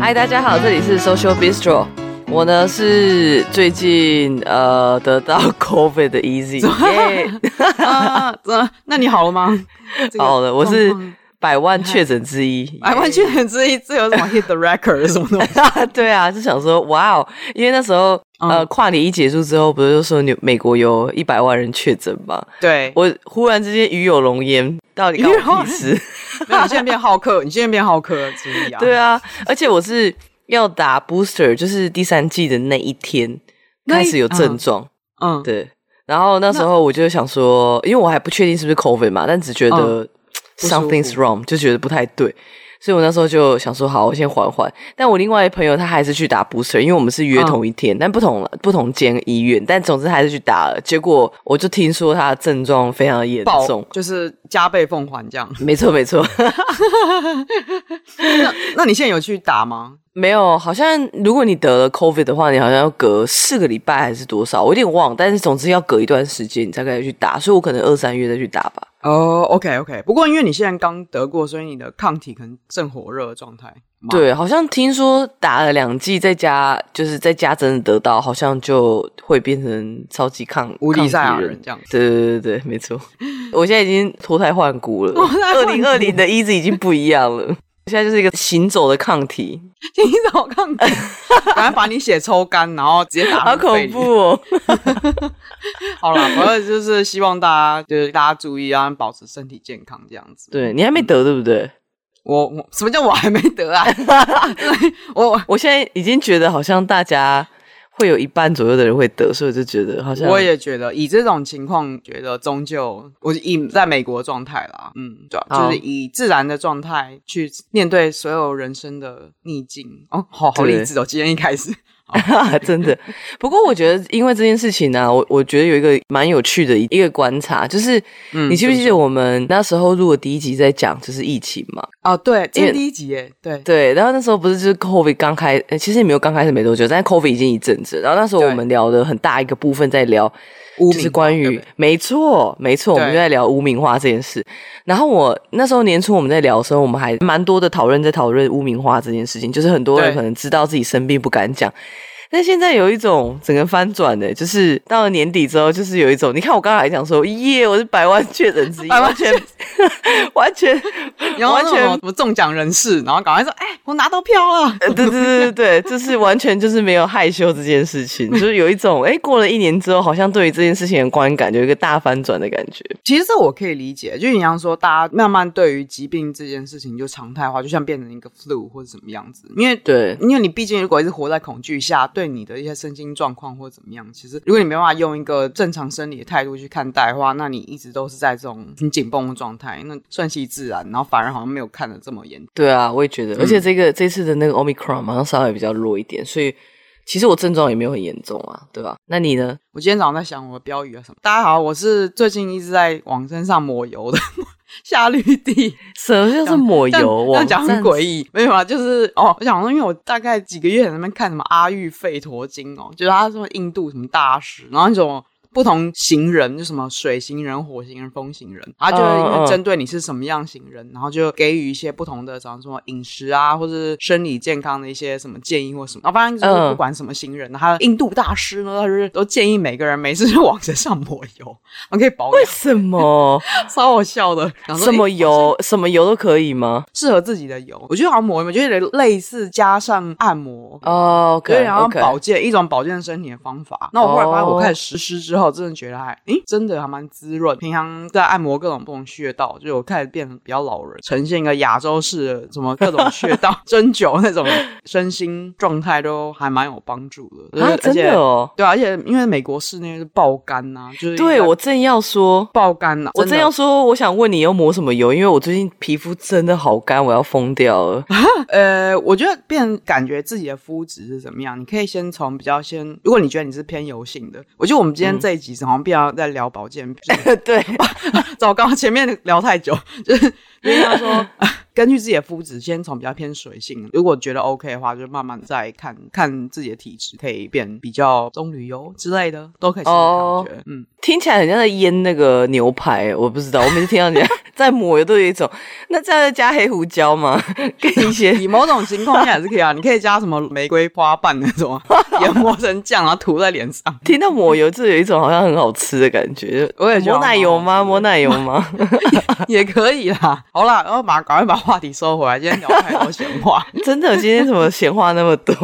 嗨，大家好，这里是 Social Bistro。我呢是最近呃得到 COVID 的 Easy。啊，那你好了吗？好了，我是百万确诊之一。百万确诊之一，这有什么 hit the record 什么东西？对啊，就想说哇哦，因为那时候呃跨年一结束之后，不是就说你美国有一百万人确诊吗？对，我忽然之间与有龙焉，到底关我屁事？那你现在变好客，你现在变浩克之一啊？对啊，而且我是要打 booster，就是第三季的那一天开始有症状。嗯，对。然后那时候我就想说，因为我还不确定是不是 COVID 嘛，但只觉得 something's wrong，就觉得不太对。所以我那时候就想说，好，我先缓缓。但我另外一朋友他还是去打 booster，因为我们是约同一天，但不同不同间医院，但总之还是去打了。结果我就听说他的症状非常的严重，就是加倍奉还这样。没错，没错。那那你现在有去打吗？没有，好像如果你得了 COVID 的话，你好像要隔四个礼拜还是多少，我有点忘。但是总之要隔一段时间你才可以去打，所以我可能二三月再去打吧。哦、oh，OK OK，不过因为你现在刚得过，所以你的抗体可能正火热的状态。对，好像听说打了两剂，在家就是在家真的得到，好像就会变成超级抗无敌赛亚人这样。对对对对，没错。我现在已经脱胎换骨了，二零二零的 Easy 已经不一样了，现在就是一个行走的抗体，行走抗体，赶快把你血抽干，然后直接打。好恐怖哦！好了，反正就是希望大家就是大家注意，啊，保持身体健康这样子。对，你还没得对不对？我我什么叫我还没得啊？我我现在已经觉得好像大家会有一半左右的人会得，所以我就觉得好像我也觉得以这种情况，觉得终究我以在美国状态啦，嗯，对，就是以自然的状态去面对所有人生的逆境。哦，好好励志哦！今天一开始。真的，不过我觉得，因为这件事情呢、啊，我我觉得有一个蛮有趣的一个观察，就是，你记不记得我们那时候录的第一集在讲就是疫情嘛？哦，对，今天第一集耶，对对。然后那时候不是就是 COVID 刚开，其实也没有刚开始没多久，但是 COVID 已经一阵子。然后那时候我们聊的很大一个部分在聊，就是关于，没错没错，我们就在聊污名化这件事。然后我那时候年初我们在聊的时候，我们还蛮多的讨论在讨论污名化这件事情，就是很多人可能知道自己生病不敢讲。但现在有一种整个翻转的，就是到了年底之后，就是有一种，你看我刚才还讲说，耶，我是百万确诊之一，完全 完全完全什么中奖人士，然后赶快说，哎、欸，我拿到票了，对对对对对，就是完全就是没有害羞这件事情，就是有一种，哎、欸，过了一年之后，好像对于这件事情的观感有一个大翻转的感觉。其实这我可以理解，就你像说，大家慢慢对于疾病这件事情就常态化，就像变成一个 flu 或者什么样子，因为对，因为你毕竟如果一直活在恐惧下，对。你的一些身心状况或者怎么样，其实如果你没办法用一个正常生理的态度去看待的话，那你一直都是在这种很紧绷的状态，那顺其自然，然后反而好像没有看得这么严。对啊，我也觉得，而且这个、嗯、这次的那个 Omicron 好像稍微比较弱一点，所以其实我症状也没有很严重啊，对吧？那你呢？我今天早上在想我的标语啊什么。大家好，我是最近一直在往身上抹油的。夏绿蒂，什么就是抹油？这样讲很诡异，没有啊，就是哦，我想说，因为我大概几个月在那边看什么阿育吠陀经哦，就是他说印度什么大师，然后那种。不同型人，就什么水型人、火型人、风型人，他就是针对你是什么样型人，然后就给予一些不同的，像什么饮食啊，或者是生理健康的一些什么建议或什么。然后反正就是不管什么型人，他印度大师呢，他是都建议每个人每次就往身上抹油，可以保养。为什么？超好笑的。什么油？什么油都可以吗？适合自己的油。我觉得好像抹油，我觉得类似加上按摩哦，对，然后保健一种保健身体的方法。那我后来发现，我开始实施之后。我真的觉得还，诶，真的还蛮滋润。平常在按摩各种不同穴道，就我开始变得比较老人，呈现一个亚洲式的什么各种 穴道、针灸那种身心状态都还蛮有帮助的。啊，真的哦，对啊，而且因为美国室内是爆干呐、啊，就是对我正要说爆干呐、啊，我正要说，我想问你要抹什么油，因为我最近皮肤真的好干，我要疯掉了。呃，我觉得变感觉自己的肤质是怎么样，你可以先从比较先，如果你觉得你是偏油性的，我觉得我们今天这一集是好像必要在聊保健品，对，糟糕，前面聊太久，就是因为他说 根据自己的肤质，先从比较偏水性，如果觉得 OK 的话，就慢慢再看看自己的体质，可以变比较棕榈油之类的，都可以试试看。哦、我觉得，嗯，听起来很像在腌那个牛排，我不知道，我每次听到你在抹油都有一种，那这样要加黑胡椒吗？跟一些 以某种情况下也是可以啊，你可以加什么玫瑰花瓣那种，研磨成酱，然后涂在脸上。听到抹油，就有一种好像很好吃的感觉。我也觉得抹奶油吗？抹奶油吗？也可以啦。好啦，然后把赶快把话题收回来。今天聊太多闲话，真的，今天怎么闲话那么多？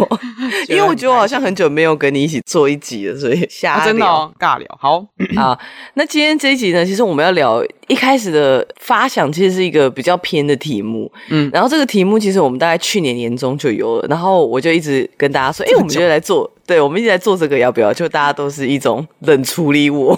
因为我觉得我好像很久没有跟你一起做一集了，所以瞎聊、啊、真的、哦、尬聊。好啊，那今天这一集呢，其实我们要聊一开始的发想，其实是一个比较偏的题目。嗯，然后这个题目其实我们大概去年年中就有了，然后我就一直跟大家说，哎、欸，我们就来做。对，我们一直在做这个，要不要？就大家都是一种冷处理我，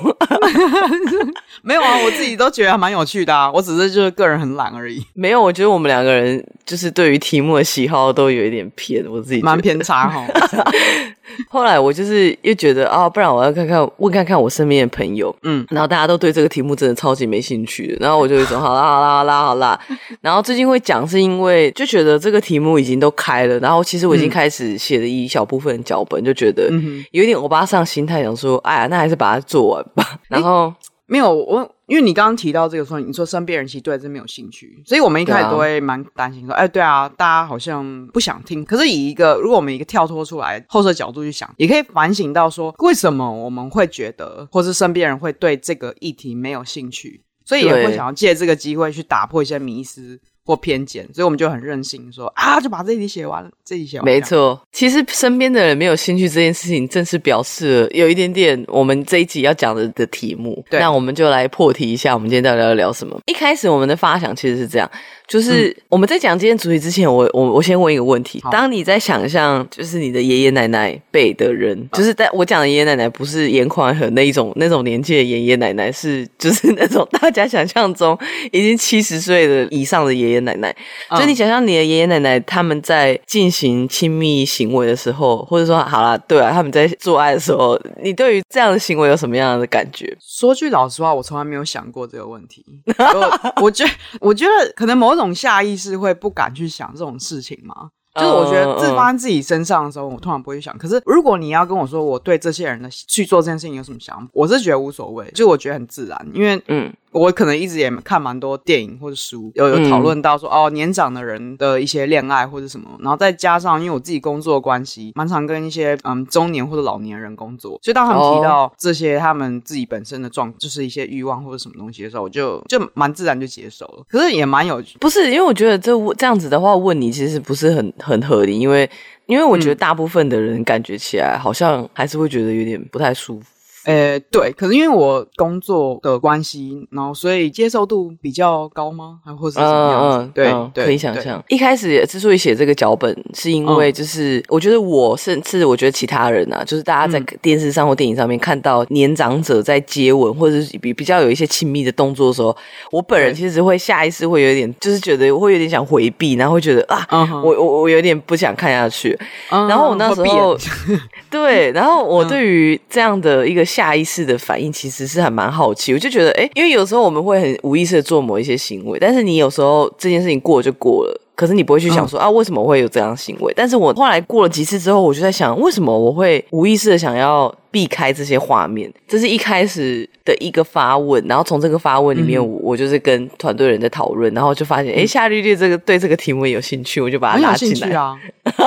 没有啊，我自己都觉得还蛮有趣的啊。我只是就是个人很懒而已。没有，我觉得我们两个人就是对于题目的喜好都有一点偏，我自己蛮偏差哈。后来我就是又觉得啊、哦，不然我要看看问看看我身边的朋友，嗯，然后大家都对这个题目真的超级没兴趣，然后我就会说好啦好啦好啦好啦。然后最近会讲是因为就觉得这个题目已经都开了，然后其实我已经开始写了一小部分脚本，就。觉得有点欧巴上心态，想说，哎呀，那还是把它做完吧。然后没有我，因为你刚刚提到这个说，你说身边人其实对这没有兴趣，所以我们一开始都会蛮担心说，哎，对啊，大家好像不想听。可是以一个，如果我们一个跳脱出来后设角度去想，也可以反省到说，为什么我们会觉得，或是身边人会对这个议题没有兴趣，所以也会想要借这个机会去打破一些迷思。或偏见，所以我们就很任性说，说啊，就把这题写完了，这题写完。没错，其实身边的人没有兴趣这件事情，正是表示了有一点点我们这一集要讲的的题目。那我们就来破题一下，我们今天到底要聊什么？一开始我们的发想其实是这样。就是我们在讲今天主题之前，我我我先问一个问题：当你在想象，就是你的爷爷奶奶辈的人，就是在我讲的爷爷奶奶，不是严宽和那一种那种年纪的爷爷奶奶，是 就是那种大家想象中已经七十岁的以上的爷爷奶奶。所以你想象你的爷爷奶奶他们在进行亲密行为的时候，或者说好啦，对啊，他们在做爱的时候，你对于这样的行为有什么样的感觉？说句老实话，我从来没有想过这个问题。我我觉得，我觉得可能某种。种下意识会不敢去想这种事情吗？就是我觉得自发生自己身上的时候，我通常不会想。可是如果你要跟我说我对这些人的去做这件事情有什么想法，我是觉得无所谓，就我觉得很自然，因为嗯。我可能一直也看蛮多电影或者书，有有讨论到说、嗯、哦，年长的人的一些恋爱或者什么，然后再加上因为我自己工作的关系，蛮常跟一些嗯中年或者老年人工作，所以当他们提到这些他们自己本身的状，就是一些欲望或者什么东西的时候，我就就蛮自然就接受了。可是也蛮有，不是因为我觉得这这样子的话问你其实不是很很合理，因为因为我觉得大部分的人感觉起来好像还是会觉得有点不太舒服。呃、欸，对，可是因为我工作的关系，然后所以接受度比较高吗？还或是怎么样子？嗯、对、嗯、对，可以想象。一开始之所以写这个脚本，是因为就是、嗯、我觉得我甚至我觉得其他人啊，就是大家在电视上或电影上面看到年长者在接吻或者是比比较有一些亲密的动作的时候，我本人其实会下意识会有点，就是觉得我会有点想回避，然后会觉得啊，嗯、我我我有点不想看下去。嗯、然后我那时候 对，然后我对于这样的一个。下意识的反应其实是还蛮好奇，我就觉得，哎，因为有时候我们会很无意识的做某一些行为，但是你有时候这件事情过了就过了，可是你不会去想说、嗯、啊，为什么会有这样行为？但是我后来过了几次之后，我就在想，为什么我会无意识的想要避开这些画面？这是一开始的一个发问，然后从这个发问里面，我、嗯、我就是跟团队人在讨论，然后就发现，哎，夏绿绿这个对这个题目有兴趣，我就把它拉进来啊。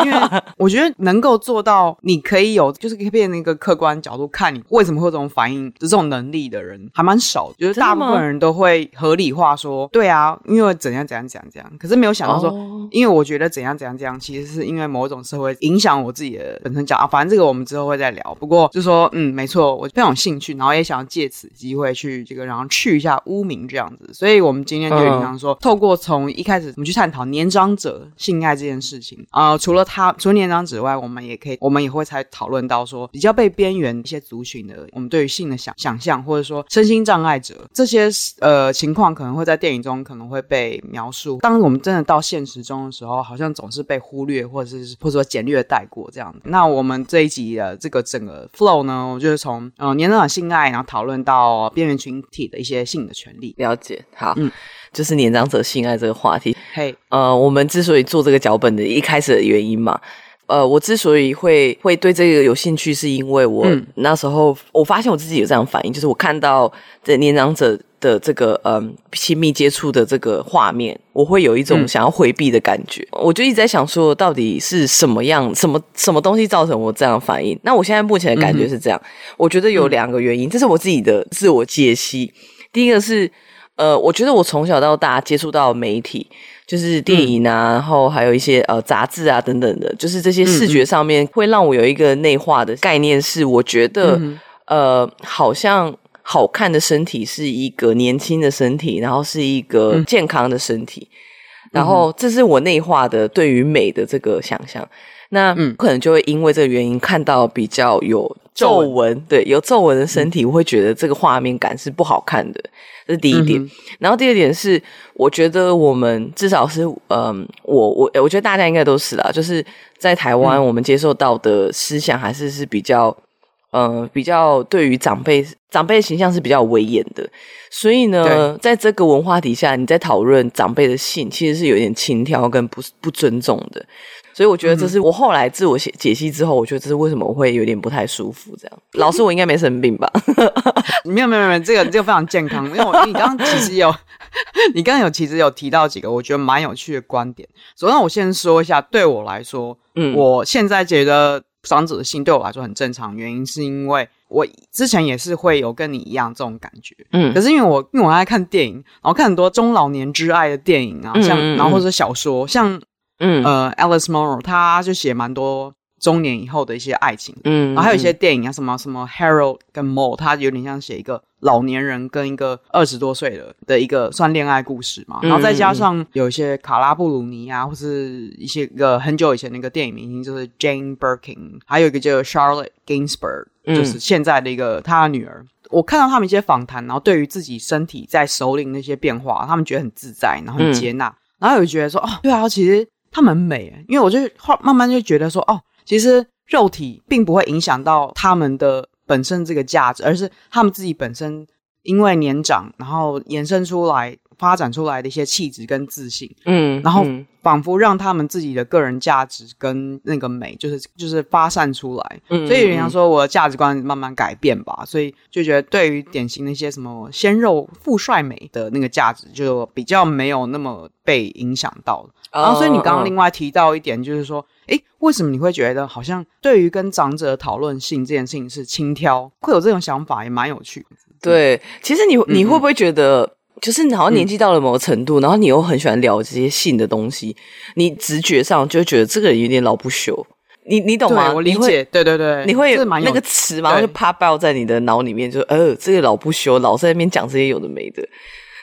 因为我觉得能够做到，你可以有，就是可以变成一个客观角度看你为什么会有这种反应的这种能力的人，还蛮少。就是大部分人都会合理化说，对啊，因为怎样怎样怎样怎样。可是没有想到说，哦、因为我觉得怎样怎样怎样，其实是因为某种社会影响我自己的本身讲啊。反正这个我们之后会再聊。不过就说，嗯，没错，我非常有兴趣，然后也想要借此机会去这个，然后去一下污名这样子。所以我们今天就想说，嗯、透过从一开始我们去探讨年长者性爱这件事情啊。呃除了他，除了年长之外，我们也可以，我们也会才讨论到说，比较被边缘一些族群的，我们对于性的想想象，或者说身心障碍者这些呃情况，可能会在电影中可能会被描述。当我们真的到现实中的时候，好像总是被忽略，或者是或者说简略带过这样。那我们这一集的这个整个 flow 呢，我就是从呃年长性爱，然后讨论到边缘群体的一些性的权利。了解，好，嗯。就是年长者性爱这个话题。嘿，Hey. 呃，我们之所以做这个脚本的一开始的原因嘛。呃，我之所以会会对这个有兴趣，是因为我那时候、嗯、我发现我自己有这样反应，就是我看到这年长者的这个嗯亲密接触的这个画面，我会有一种想要回避的感觉。嗯、我就一直在想说，到底是什么样、什么什么东西造成我这样的反应？那我现在目前的感觉是这样，嗯、我觉得有两个原因，这是我自己的自我解析。第一个是，呃，我觉得我从小到大接触到媒体。就是电影啊，嗯、然后还有一些呃杂志啊等等的，就是这些视觉上面会让我有一个内化的概念，是我觉得、嗯、呃，好像好看的身体是一个年轻的身体，然后是一个健康的身体，嗯、然后这是我内化的对于美的这个想象。那嗯，可能就会因为这个原因看到比较有皱纹，纹对，有皱纹的身体，嗯、我会觉得这个画面感是不好看的。这是第一点，嗯、然后第二点是，我觉得我们至少是，嗯，我我我觉得大家应该都是啦，就是在台湾，我们接受到的思想还是是比较，嗯、呃，比较对于长辈长辈的形象是比较威严的，所以呢，在这个文化底下，你在讨论长辈的性，其实是有点轻佻跟不不尊重的。所以我觉得这是我后来自我解解析之后，我觉得这是为什么我会有点不太舒服。这样，老师我应该没生病吧？没有没有没有，这个这个非常健康。因为我你刚刚其实有，你刚刚有其实有提到几个我觉得蛮有趣的观点。首先我先说一下，对我来说，嗯，我现在觉得长子的心对我来说很正常，原因是因为我之前也是会有跟你一样这种感觉，嗯，可是因为我因为我爱看电影，然后看很多中老年之爱的电影啊，像然后或者小说，像。嗯，呃，Alice Munro 他就写蛮多中年以后的一些爱情，嗯，然后还有一些电影啊，什么什么 Harold 跟 Maude，他有点像写一个老年人跟一个二十多岁的的一个算恋爱故事嘛，然后再加上有一些卡拉布鲁尼啊，或是一些个很久以前那个电影明星，就是 Jane Birkin，还有一个叫 Charlotte Gainsbourg，就是现在的一个他的女儿。我看到他们一些访谈，然后对于自己身体在首领那些变化，他们觉得很自在，然后很接纳，然后有觉得说，哦，对啊，其实。他们很美，因为我就后慢慢就觉得说，哦，其实肉体并不会影响到他们的本身这个价值，而是他们自己本身因为年长，然后延伸出来、发展出来的一些气质跟自信，嗯，然后仿佛让他们自己的个人价值跟那个美，就是就是发散出来，嗯，所以人家说我的价值观慢慢改变吧，所以就觉得对于典型的一些什么鲜肉富帅美的那个价值，就比较没有那么被影响到。然后，所以你刚刚另外提到一点，就是说，诶，为什么你会觉得好像对于跟长者讨论性这件事情是轻佻，会有这种想法，也蛮有趣的。对，其实你你会不会觉得，就是你好像年纪到了某个程度，然后你又很喜欢聊这些性的东西，你直觉上就会觉得这个人有点老不休。你你懂吗？我理解。对对对，你会有那个词嘛，就 pop out 在你的脑里面，就呃，这个老不休，老在那边讲这些有的没的。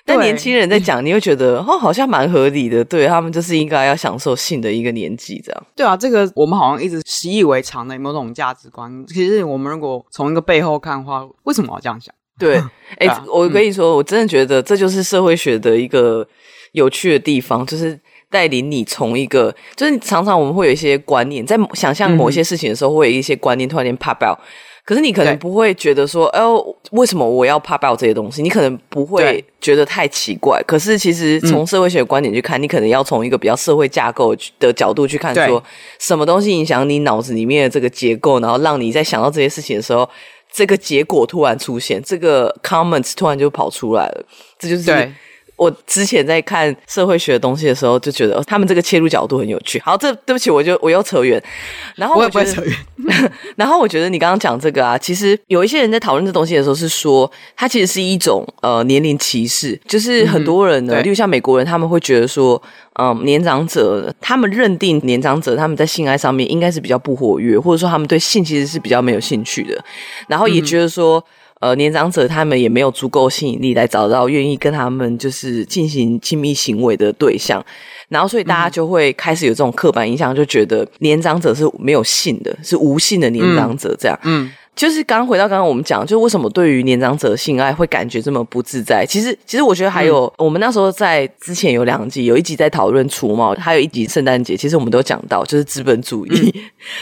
但年轻人在讲，你会觉得 哦，好像蛮合理的。对，他们就是应该要享受性的一个年纪，这样。对啊，这个我们好像一直习以为常的某种价值观。其实我们如果从一个背后看的话，为什么要这样想？对，哎、啊欸，我跟你说，嗯、我真的觉得这就是社会学的一个有趣的地方，就是带领你从一个，就是常常我们会有一些观念，在想象某些事情的时候，会有一些观念突然间 pop out。可是你可能不会觉得说，哎呦对，为什么我要 pop out 这些东西？你可能不会觉得太奇怪。可是其实从社会学的观点去看，嗯、你可能要从一个比较社会架构的角度去看，说对什么东西影响你脑子里面的这个结构，然后让你在想到这些事情的时候，这个结果突然出现，这个 comments 突然就跑出来了，这就是。对我之前在看社会学的东西的时候，就觉得他们这个切入角度很有趣。好，这对不起，我就我又扯远。然后我，我也不会扯远。然后我觉得你刚刚讲这个啊，其实有一些人在讨论这东西的时候，是说它其实是一种呃年龄歧视，就是很多人呢，嗯、例如像美国人，他们会觉得说，嗯、呃，年长者他们认定年长者他们在性爱上面应该是比较不活跃，或者说他们对性其实是比较没有兴趣的，然后也觉得说。嗯呃，年长者他们也没有足够吸引力来找到愿意跟他们就是进行亲密行为的对象，然后所以大家就会开始有这种刻板印象，就觉得年长者是没有性的，是无性的年长者这样。嗯，就是刚回到刚刚我们讲，就是为什么对于年长者性爱会感觉这么不自在？其实，其实我觉得还有，嗯、我们那时候在之前有两集，有一集在讨论除毛，还有一集圣诞节，其实我们都讲到，就是资本主义，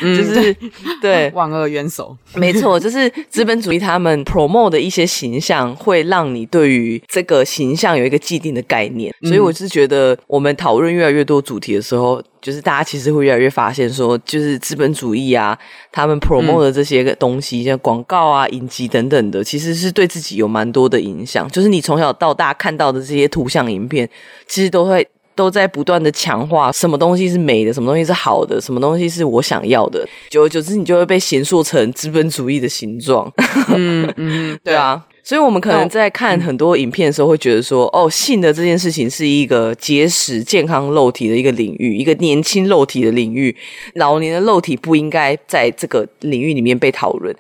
嗯、就是、嗯、对。万恶元首，没错，就是资本主义他们 promote 的一些形象，会让你对于这个形象有一个既定的概念，所以我是觉得，我们讨论越来越多主题的时候。就是大家其实会越来越发现说，就是资本主义啊，他们 promote 的这些个东西，像广告啊、影集等等的，其实是对自己有蛮多的影响。就是你从小到大看到的这些图像影片，其实都会都在不断的强化什么东西是美的，什么东西是好的，什么东西是我想要的。久而久之，你就会被形塑成资本主义的形状。嗯嗯，对啊。所以，我们可能在看很多影片的时候，会觉得说，哦，性的这件事情是一个结实、健康肉体的一个领域，一个年轻肉体的领域。老年的肉体不应该在这个领域里面被讨论。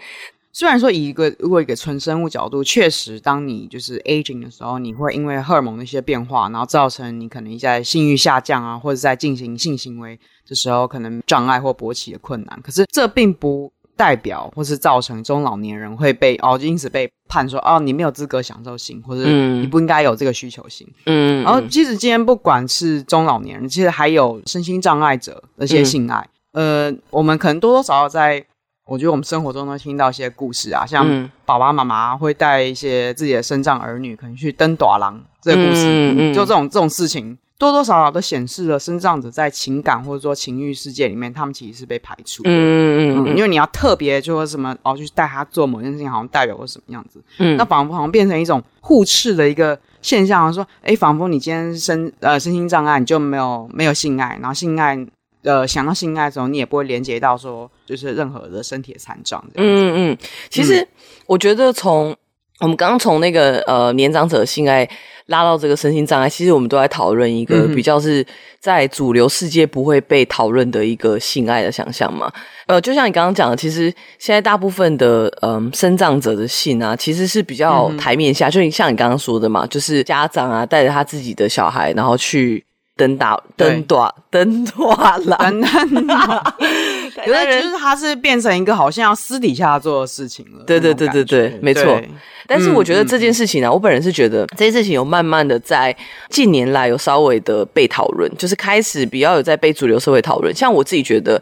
虽然说，以一个如果一个纯生物角度，确实，当你就是 aging 的时候，你会因为荷尔蒙的一些变化，然后造成你可能在性欲下降啊，或者在进行性行为的时候，可能障碍或勃起的困难。可是，这并不。代表或是造成中老年人会被哦，因此被判说哦，你没有资格享受性，或者你不应该有这个需求性。嗯，然后其实今天不管是中老年人，其实还有身心障碍者那些性爱，嗯、呃，我们可能多多少少在，我觉得我们生活中都听到一些故事啊，像爸爸妈妈会带一些自己的身障儿女，可能去登短廊这个故事，嗯嗯、就这种这种事情。多多少少都显示了身障者在情感或者说情欲世界里面，他们其实是被排除的。嗯嗯嗯，因为你要特别就说什么哦，就带他做某件事情，好像代表了什么样子。嗯，那仿佛好像变成一种互斥的一个现象，说，哎，仿佛你今天身呃身心障碍，你就没有没有性爱，然后性爱呃想到性爱的时候，你也不会连接到说就是任何的身体的残障。嗯嗯，其实我觉得从我们刚刚从那个呃年长者性爱。拉到这个身心障碍，其实我们都在讨论一个比较是在主流世界不会被讨论的一个性爱的想象嘛。呃，就像你刚刚讲的，其实现在大部分的嗯身障者的性啊，其实是比较台面下，嗯、就像你刚刚说的嘛，就是家长啊带着他自己的小孩，然后去。登大登大登大了，有的人就是他是变成一个好像要私底下做的事情了。对对对对对，没错。但是我觉得这件事情呢、啊，嗯、我本人是觉得这件事情有慢慢的在近年来有稍微的被讨论，就是开始比较有在被主流社会讨论。像我自己觉得，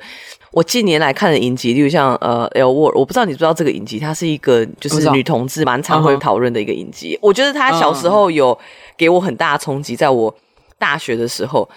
我近年来看的影集，例如像呃《L Word》，我不知道你知不知道这个影集，它是一个就是女同志蛮常会讨论的一个影集。我觉得他小时候有给我很大的冲击，在我。大学的时候，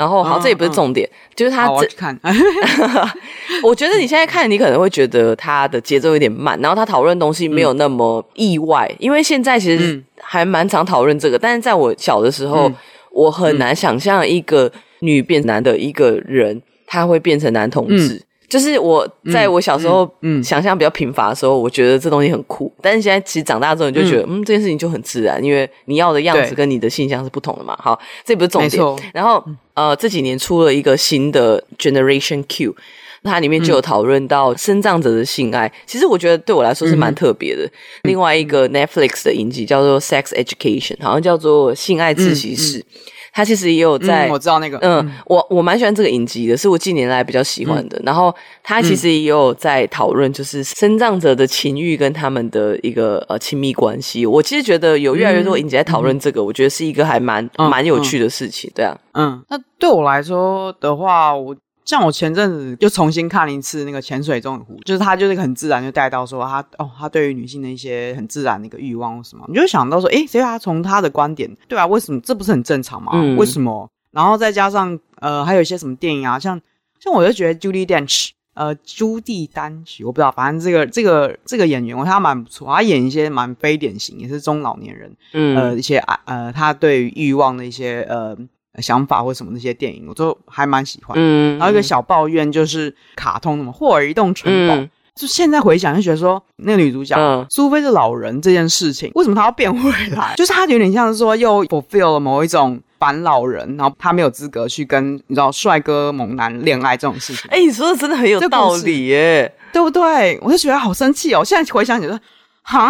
然后好，这也不是重点，嗯、就是他我看。我觉得你现在看，你可能会觉得他的节奏有点慢，然后他讨论东西没有那么意外，嗯、因为现在其实还蛮常讨论这个。嗯、但是在我小的时候，嗯、我很难想象一个女变男的一个人，他会变成男同志。嗯就是我在我小时候，嗯，想象比较贫乏的时候，我觉得这东西很酷。但是现在其实长大之后，你就觉得，嗯，这件事情就很自然，因为你要的样子跟你的性向是不同的嘛。好，这不是重点。然后，呃，这几年出了一个新的 Generation Q，它里面就有讨论到生长者的性爱。其实我觉得对我来说是蛮特别的。另外一个 Netflix 的影集叫做 Sex Education，好像叫做性爱自习室。他其实也有在，嗯、我知道那个，嗯，我我蛮喜欢这个影集的，是我近年来比较喜欢的。嗯、然后他其实也有在讨论，就是生长者的情欲跟他们的一个呃亲密关系。我其实觉得有越来越多影集在讨论这个，嗯、我觉得是一个还蛮蛮、嗯、有趣的事情，对啊，嗯，那对我来说的话，我。像我前阵子又重新看了一次那个潜水钟的湖，就是他就是很自然就带到说他哦，他对于女性的一些很自然的一个欲望或什么，你就想到说，诶，所以他从他的观点，对啊，为什么这不是很正常吗？嗯、为什么？然后再加上呃，还有一些什么电影啊，像像我就觉得 Judi Dench，呃，朱蒂丹奇，我不知道，反正这个这个这个演员，我觉得他蛮不错，他演一些蛮非典型，也是中老年人，嗯，呃，一些呃，他对于欲望的一些呃。想法或什么那些电影，我都还蛮喜欢。嗯，然后一个小抱怨就是卡通什么霍尔移动城堡，嗯、就现在回想就觉得说，那个女主角苏菲是老人这件事情，为什么她要变回来？就是她有点像是说又 fulfill 了某一种反老人，然后她没有资格去跟你知道帅哥猛男恋爱这种事情。哎、欸，你说的真的很有道理耶，对不对？我就觉得好生气哦。现在回想起来，哈。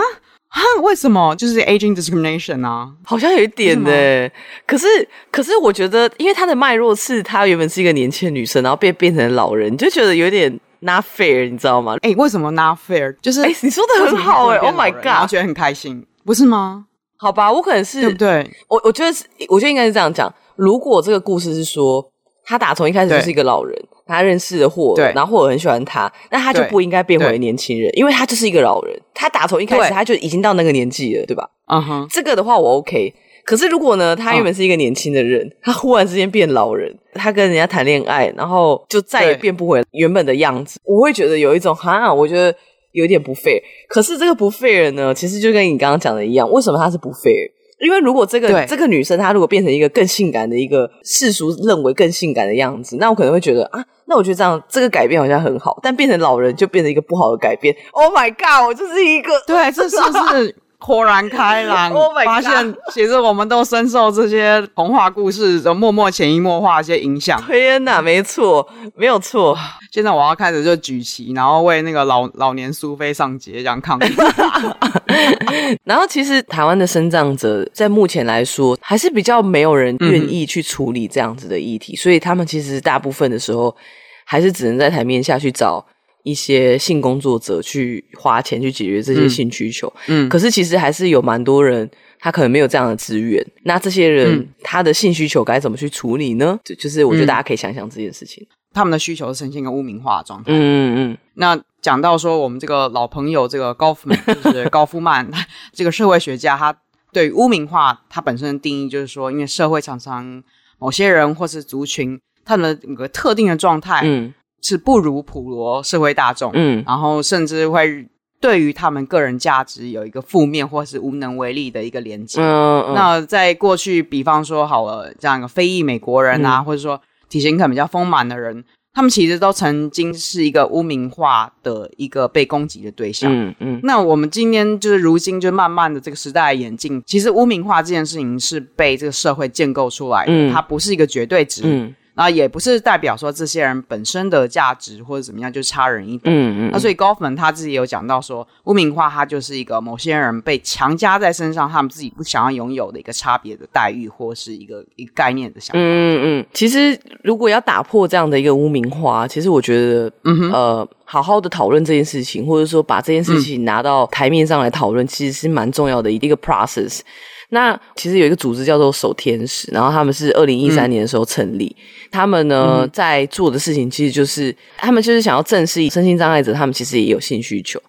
啊，为什么就是 aging discrimination 啊？好像有一点呢。可是，可是我觉得，因为他的脉络是，她原本是一个年轻的女生，然后变变成老人，你就觉得有点 not fair，你知道吗？哎，为什么 not fair？就是哎，你说的很好哎，Oh my god，我觉得很开心，不是吗？好吧，我可能是对不对？我我觉得是，我觉得应该是这样讲。如果这个故事是说他打从一开始就是一个老人，他认识的霍尔，然后霍尔很喜欢他，那他就不应该变回年轻人，因为他就是一个老人。他打从一开始他就已经到那个年纪了，对吧？嗯哼，这个的话我 OK。可是如果呢，他原本是一个年轻的人，他忽然之间变老人，他跟人家谈恋爱，然后就再也变不回原本的样子，我会觉得有一种哈，我觉得。有点不 fair，可是这个不 fair 呢，其实就跟你刚刚讲的一样，为什么他是不 fair？因为如果这个这个女生她如果变成一个更性感的一个世俗认为更性感的样子，那我可能会觉得啊，那我觉得这样这个改变好像很好，但变成老人就变成一个不好的改变。Oh my god！我就是一个对，这是不是？豁然开朗，oh、发现其实我们都深受这些童话故事的默默潜移默化一些影响。天哪，没错，没有错。现在我要开始就举旗，然后为那个老老年苏菲上街这样抗议。然后，其实台湾的身障者在目前来说，还是比较没有人愿意去处理这样子的议题，嗯、所以他们其实大部分的时候，还是只能在台面下去找。一些性工作者去花钱去解决这些性需求，嗯，可是其实还是有蛮多人，他可能没有这样的资源。那这些人、嗯、他的性需求该怎么去处理呢？就就是我觉得大家可以想想这件事情。嗯、他们的需求是呈现一个污名化的状态。嗯嗯嗯。那讲到说我们这个老朋友这个高夫曼，就是高夫曼 这个社会学家，他对于污名化他本身的定义就是说，因为社会常常某些人或是族群，他们的有个特定的状态，嗯。是不如普罗社会大众，嗯，然后甚至会对于他们个人价值有一个负面或是无能为力的一个连接。嗯嗯。那在过去，比方说好了，这样一个非裔美国人啊，嗯、或者说体型可能比较丰满的人，他们其实都曾经是一个污名化的一个被攻击的对象。嗯嗯。那我们今天就是如今就慢慢的这个时代演进，其实污名化这件事情是被这个社会建构出来的，嗯、它不是一个绝对值。嗯。啊，也不是代表说这些人本身的价值或者怎么样就差人一等。嗯嗯。那所以高夫曼他自己有讲到说，污名化它就是一个某些人被强加在身上，他们自己不想要拥有的一个差别的待遇，或是一个一个概念的想法。嗯嗯。其实如果要打破这样的一个污名化，其实我觉得，嗯哼，呃，好好的讨论这件事情，或者说把这件事情拿到台面上来讨论，嗯、其实是蛮重要的一个 process。那其实有一个组织叫做守天使，然后他们是二零一三年的时候成立。嗯、他们呢、嗯、在做的事情其实就是，他们就是想要正视身心障碍者，他们其实也有性需求。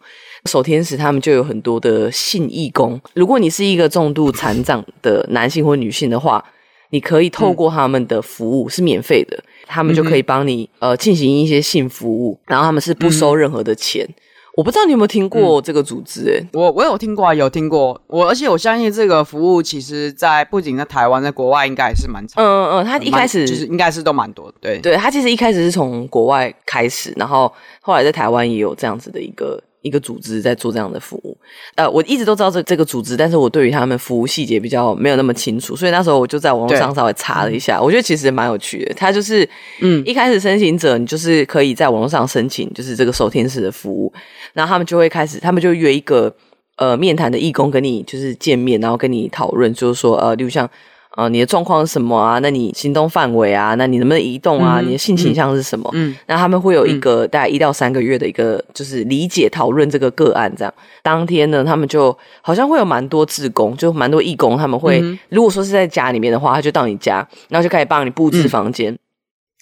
守天使他们就有很多的性义工。如果你是一个重度残障的男性或女性的话，你可以透过他们的服务是免费的，他们就可以帮你呃进行一些性服务，然后他们是不收任何的钱。嗯我不知道你有没有听过这个组织？欸？诶、嗯，我我有听过啊，有听过。我而且我相信这个服务，其实在不仅在台湾，在国外应该也是蛮长。嗯嗯嗯，他一开始就是应该是都蛮多的。对对，他其实一开始是从国外开始，然后后来在台湾也有这样子的一个。一个组织在做这样的服务，呃，我一直都知道这这个组织，但是我对于他们服务细节比较没有那么清楚，所以那时候我就在网络上稍微查了一下，我觉得其实蛮有趣的。他就是，嗯，一开始申请者，你就是可以在网络上申请，就是这个手天使的服务，然后他们就会开始，他们就约一个呃面谈的义工跟你就是见面，然后跟你讨论，就是说呃，例如像。呃，你的状况是什么啊？那你行动范围啊？那你能不能移动啊？嗯、你的性倾向是什么？嗯，那他们会有一个大概一到三个月的一个就是理解讨论这个个案这样。当天呢，他们就好像会有蛮多志工，就蛮多义工，他们会、嗯、如果说是在家里面的话，他就到你家，然后就开始帮你布置房间，嗯、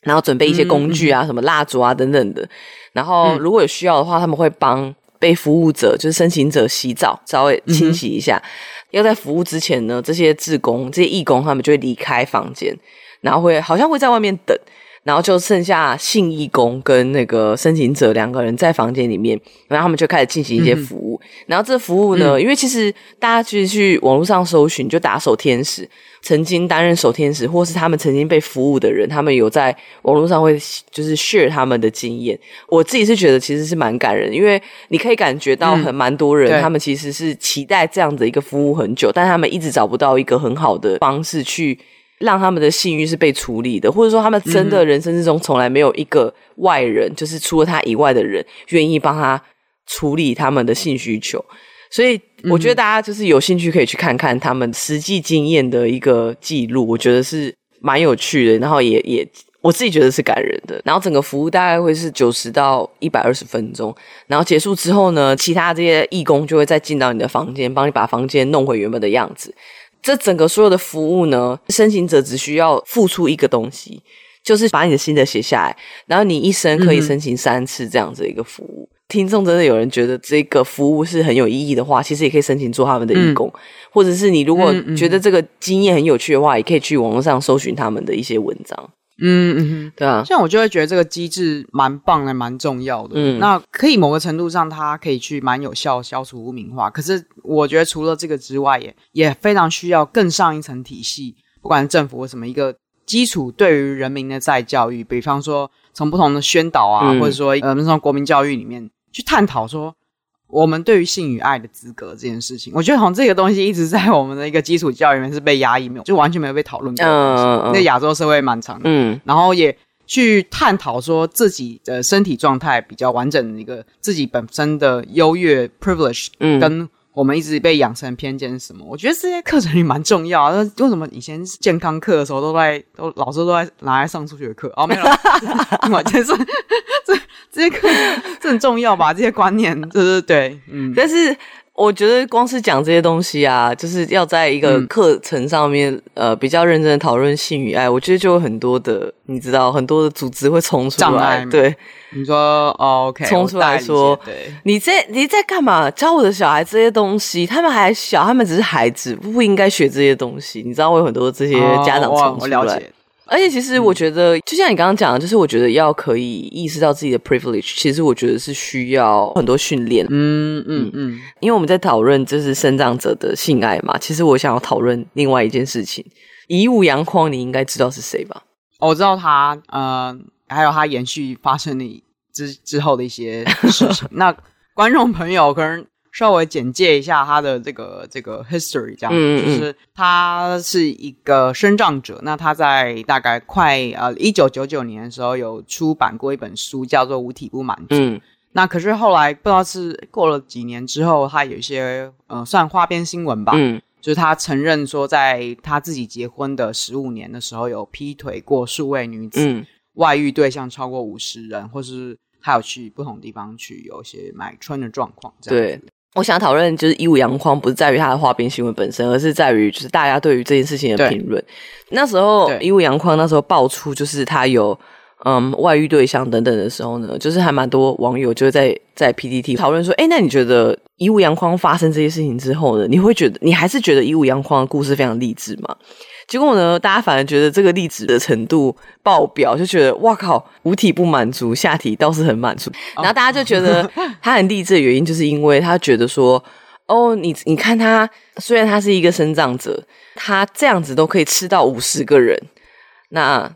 然后准备一些工具啊，嗯、什么蜡烛啊等等的。然后如果有需要的话，他们会帮被服务者就是申请者洗澡，稍微清洗一下。嗯要在服务之前呢，这些志工、这些义工他们就会离开房间，然后会好像会在外面等，然后就剩下信义工跟那个申请者两个人在房间里面，然后他们就开始进行一些服务。嗯、然后这服务呢，嗯、因为其实大家其实去网络上搜寻，就打手天使。曾经担任手天使，或是他们曾经被服务的人，他们有在网络上会就是 share 他们的经验。我自己是觉得其实是蛮感人，因为你可以感觉到很蛮多人，嗯、他们其实是期待这样的一个服务很久，但他们一直找不到一个很好的方式去让他们的性欲是被处理的，或者说他们真的人生之中从来没有一个外人，就是除了他以外的人愿意帮他处理他们的性需求。所以我觉得大家就是有兴趣可以去看看他们实际经验的一个记录，我觉得是蛮有趣的。然后也也我自己觉得是感人的。然后整个服务大概会是九十到一百二十分钟，然后结束之后呢，其他这些义工就会再进到你的房间，帮你把房间弄回原本的样子。这整个所有的服务呢，申请者只需要付出一个东西，就是把你的心得写下来，然后你一生可以申请三次这样子一个服务。嗯、听众真的有人觉得这个服务是很有意义的话，其实也可以申请做他们的义工，嗯、或者是你如果觉得这个经验很有趣的话，也可以去网络上搜寻他们的一些文章。嗯嗯哼，对啊，像我就会觉得这个机制蛮棒的，蛮重要的。嗯，那可以某个程度上，它可以去蛮有效消除污名化。可是我觉得除了这个之外，也也非常需要更上一层体系，不管是政府或什么一个基础，对于人民的再教育，比方说从不同的宣导啊，嗯、或者说呃，那种国民教育里面去探讨说。我们对于性与爱的资格这件事情，我觉得好像这个东西一直在我们的一个基础教育里面是被压抑，没有就完全没有被讨论过。嗯，那亚洲社会蛮长的，嗯，然后也去探讨说自己的身体状态比较完整的一个自己本身的优越 privilege，嗯，跟。我们一直被养成偏见是什么？我觉得这些课程也蛮重要。那为什么以前健康课的时候都在都老师都在拿来上数学课？哦，没有，我觉得这这些课这很重要吧？这些观念，对对对，嗯，但是。我觉得光是讲这些东西啊，就是要在一个课程上面，嗯、呃，比较认真的讨论性与爱。我觉得就有很多的，你知道，很多的组织会冲出来，对，你说、哦、OK，冲出来说，对，你在你在干嘛？教我的小孩这些东西，他们还小，他们只是孩子，不应该学这些东西。你知道，会有很多这些家长冲出来。哦而且其实我觉得，嗯、就像你刚刚讲的，就是我觉得要可以意识到自己的 privilege，其实我觉得是需要很多训练。嗯嗯嗯，因为我们在讨论就是生长者的性爱嘛，其实我想要讨论另外一件事情。以武阳匡，你应该知道是谁吧？我知道他，呃，还有他延续发生的之之后的一些事情。那观众朋友可能。稍微简介一下他的这个这个 history，这样子，嗯嗯就是他是一个生长者。那他在大概快呃一九九九年的时候有出版过一本书，叫做《无体不满足》。嗯、那可是后来不知道是过了几年之后，他有一些呃算花边新闻吧，嗯、就是他承认说，在他自己结婚的十五年的时候，有劈腿过数位女子，嗯、外遇对象超过五十人，或是他有去不同地方去有一些买春的状况，这样子。对。我想讨论就是一五阳光，不是在于他的花边新闻本身，而是在于就是大家对于这件事情的评论。那时候一五阳光那时候爆出就是他有嗯外遇对象等等的时候呢，就是还蛮多网友就在在 PPT 讨论说，哎，那你觉得一五阳光发生这些事情之后呢，你会觉得你还是觉得一五阳光的故事非常励志吗？结果呢，大家反而觉得这个例子的程度爆表，就觉得哇靠，五体不满足，下体倒是很满足。然后大家就觉得 他很励志的原因，就是因为他觉得说，哦，你你看他，虽然他是一个生长者，他这样子都可以吃到五十个人，那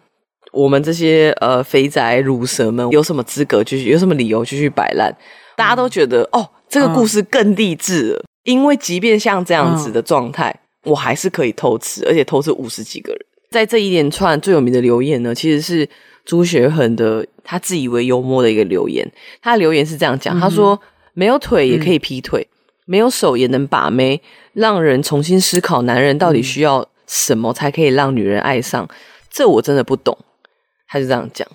我们这些呃肥宅乳蛇们有什么资格继续，有什么理由继续摆烂？大家都觉得哦，这个故事更励志了，嗯、因为即便像这样子的状态。嗯我还是可以偷吃，而且偷吃五十几个人。在这一连串最有名的留言呢，其实是朱学恒的他自以为幽默的一个留言。他的留言是这样讲：“嗯、他说没有腿也可以劈腿，嗯、没有手也能把妹，让人重新思考男人到底需要什么才可以让女人爱上。嗯、这我真的不懂。”他就这样讲。